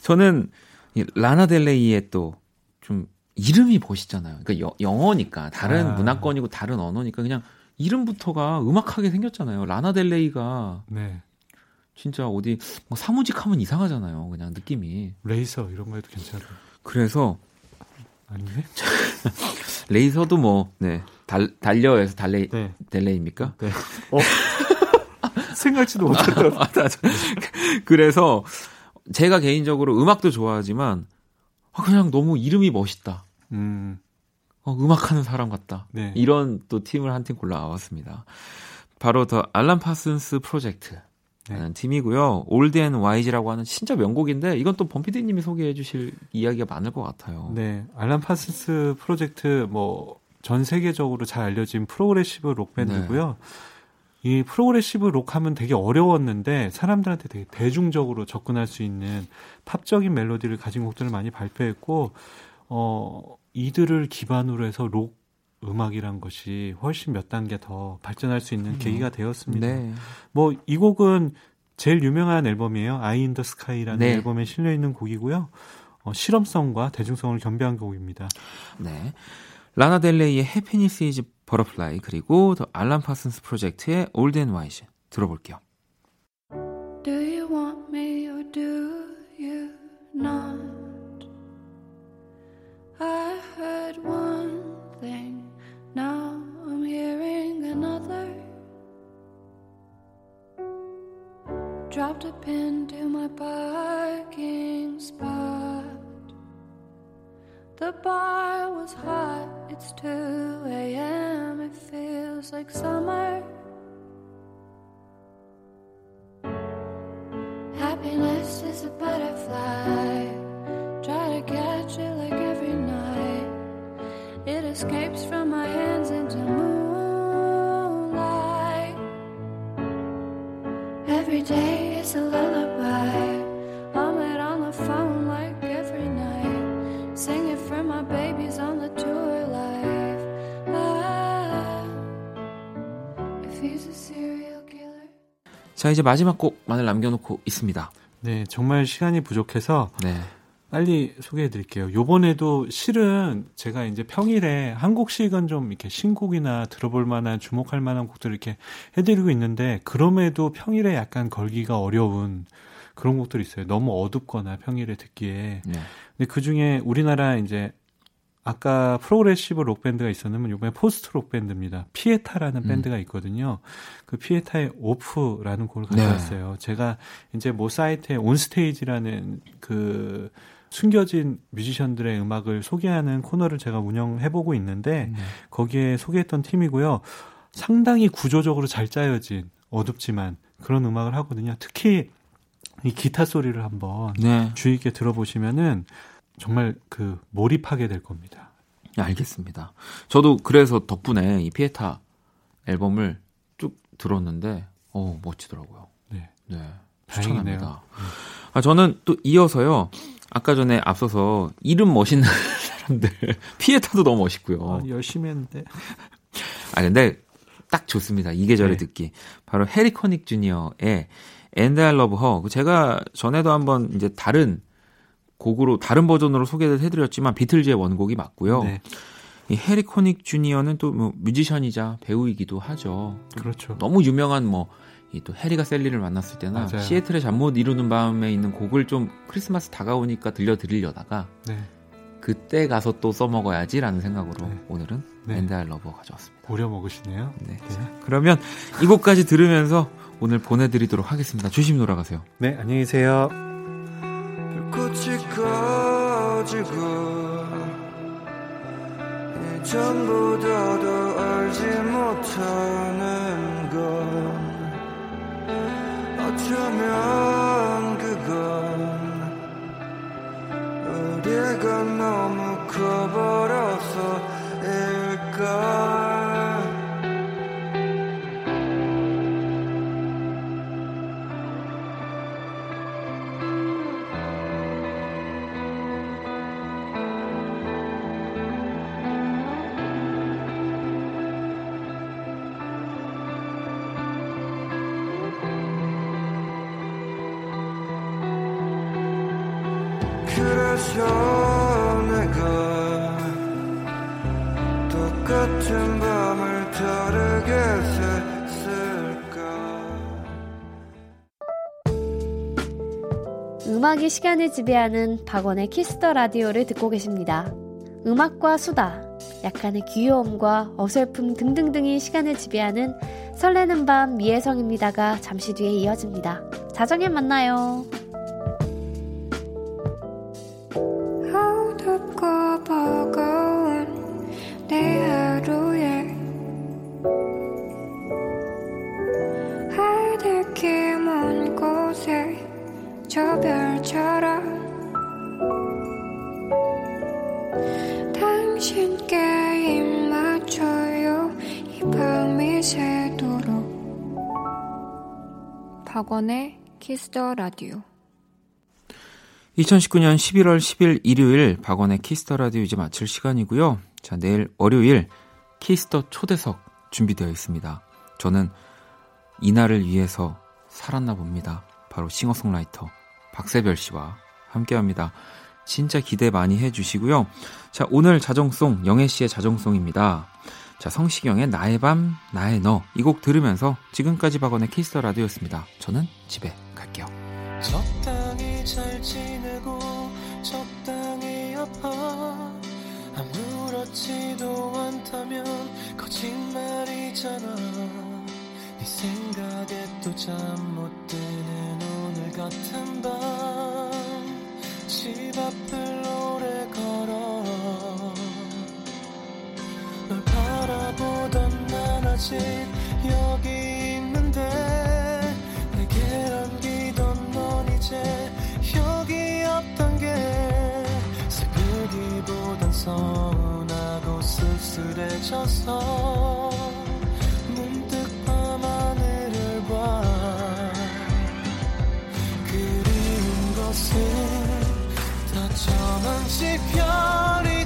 저는 이 라나 델레이의 또좀 이름이 멋있잖아요. 그러니까 여- 영어니까 다른 아. 문화권이고 다른 언어니까 그냥 이름부터가 음악하게 생겼잖아요. 라나 델레이가 네. 진짜 어디 뭐 사무직 하면 이상하잖아요. 그냥 느낌이. 레이서 이런 거 해도 괜찮아요. 그래서 아니네? 레이서도 뭐 네. 달 달려에서 달레이 네. 델레이입니까? 네. 어? 생각지도 못했던. 맞아, 맞아. 그래서 제가 개인적으로 음악도 좋아하지만 아, 그냥 너무 이름이 멋있다. 음, 어, 음악하는 사람 같다. 네. 이런 또 팀을 한 팀 골라왔습니다. 바로 The Alan Parsons Project. 라는 팀이고요. Old and Wise라고 하는 진짜 명곡인데 이건 또 범피디님이 소개해 주실 이야기가 많을 것 같아요. 네. Alan Parsons Project 뭐 전 세계적으로 잘 알려진 프로그레시브 록 밴드고요. 이 프로그레시브 록 하면 되게 어려웠는데 사람들한테 되게 대중적으로 접근할 수 있는 팝적인 멜로디를 가진 곡들을 많이 발표했고 어 이들을 기반으로 해서 록 음악이란 것이 훨씬 몇 단계 더 발전할 수 있는 계기가 되었습니다. 네. 뭐이 곡은 제일 유명한 앨범이에요. Eye in the Sky라는 네. 앨범에 실려 있는 곡이고요. 어, 실험성과 대중성을 겸비한 곡입니다. 네. 라나 델레이의 Happiness is Butterfly 그리고 The Alan Parsons Project의 Old and Wise 들어볼게요. Do you want me or do you not? Dropped a pin to my parking spot. The bar was hot, it's 2 a.m., it feels like summer. Happiness is a butterfly. Try to catch it like every night. It escapes from my hands into moonlight. Every day is a lullaby. I'm it on the phone like every night. Sing it for my babies on the tour life. Ah, if he's a serial killer. 자, 이제 마지막 곡만을 남겨놓고 있습니다. 네, 정말 시간이 부족해서 네. 빨리 소개해 드릴게요. 요번에도 실은 제가 이제 평일에 한국식은 좀 이렇게 신곡이나 들어볼 만한 주목할 만한 곡들을 이렇게 해 드리고 있는데 그럼에도 평일에 약간 걸기가 어려운 그런 곡들이 있어요. 너무 어둡거나 평일에 듣기에. 네. 근데 그 중에 우리나라 이제 아까 progressive rock 밴드가 있었는데 이번에 post rock 밴드입니다. 피에타라는 음. 밴드가 있거든요. 그 피에타의 오프라는 곡을 네. 가져왔어요. 제가 이제 모 사이트에 온스테이지라는 그 숨겨진 뮤지션들의 음악을 소개하는 코너를 제가 운영해보고 있는데 네. 거기에 소개했던 팀이고요. 상당히 구조적으로 잘 짜여진 어둡지만 그런 음악을 하거든요. 특히 이 기타 소리를 한번 네. 주의 있게 들어보시면은 정말 그 몰입하게 될 겁니다. 네, 알겠습니다. 저도 그래서 덕분에 이 피에타 앨범을 쭉 들었는데, 어 멋지더라고요. 네. 네. 추천합니다. 아, 저는 또 이어서요, 아까 전에 앞서서 이름 멋있는 사람들, 피에타도 너무 멋있고요. 아, 열심히 했는데. 아, 근데 딱 좋습니다. 이 계절에 네. 듣기. 바로 해리 코닉 주니어의 And I Love Her. 제가 전에도 한번 이제 다른 곡으로, 다른 버전으로 소개를 해드렸지만 비틀즈의 원곡이 맞고요. 네. 이 해리 코닉 주니어는 또 뭐 뮤지션이자 배우이기도 하죠. 그렇죠. 너무 유명한 뭐, 이 또 해리가 셀리를 만났을 때나 맞아요. 시애틀의 잠 못 이루는 밤에 있는 곡을 좀 크리스마스 다가오니까 들려드리려다가 네. 그때 가서 또 써먹어야지라는 생각으로 네. 오늘은 네. And I Love Her 가져왔습니다. 우려 먹으시네요. 네. 네. 그러면 이 곡까지 들으면서 오늘 보내드리도록 하겠습니다. 조심히 돌아가세요. 네, 안녕히 계세요. 불꽃이 꺼지고 이전보다도 알지 못하는 어쩌면 그건 우리가 너무 커버려서일까 음악이 시간을 지배하는 박원의 Kiss the Radio를 듣고 계십니다. 음악과 수다, 약간의 귀여움과 어설픔 등등등이 시간을 지배하는 설레는 밤 이혜성입니다가 잠시 뒤에 이어집니다. 자정에 만나요. 저 별처럼 당신께 입 맞춰요 이 밤이 새도록 박원의 Kiss the Radio 2019년 11월 10일 일요일 박원의 Kiss the Radio 이제 마칠 시간이고요. 자, 내일 월요일 Kiss the 초대석 준비되어 있습니다. 저는 이날을 위해서 살았나 봅니다. 바로 싱어송라이터 박새별 씨와 함께 합니다. 진짜 기대 많이 해 주시고요. 자, 오늘 자정송 영애 씨의 자정송입니다. 자, 성시경의 나의 밤 나의 너 이 곡 들으면서 지금까지 박원의 Kiss the Radio였습니다. 저는 집에 갈게요. 적당히 잘 지내고 적당히 아파 아무렇지도 않다면 거짓말이잖아 네 생각에 또 잠 못 드는 같은 밤집 앞을 오래 걸어. 널 바라보던 난 아직 여기 있는데 내게 안기던 넌 이제 여기 없단 게 슬프기보단 서운하고 쓸쓸해져서 그리운 것은 다정한 지편이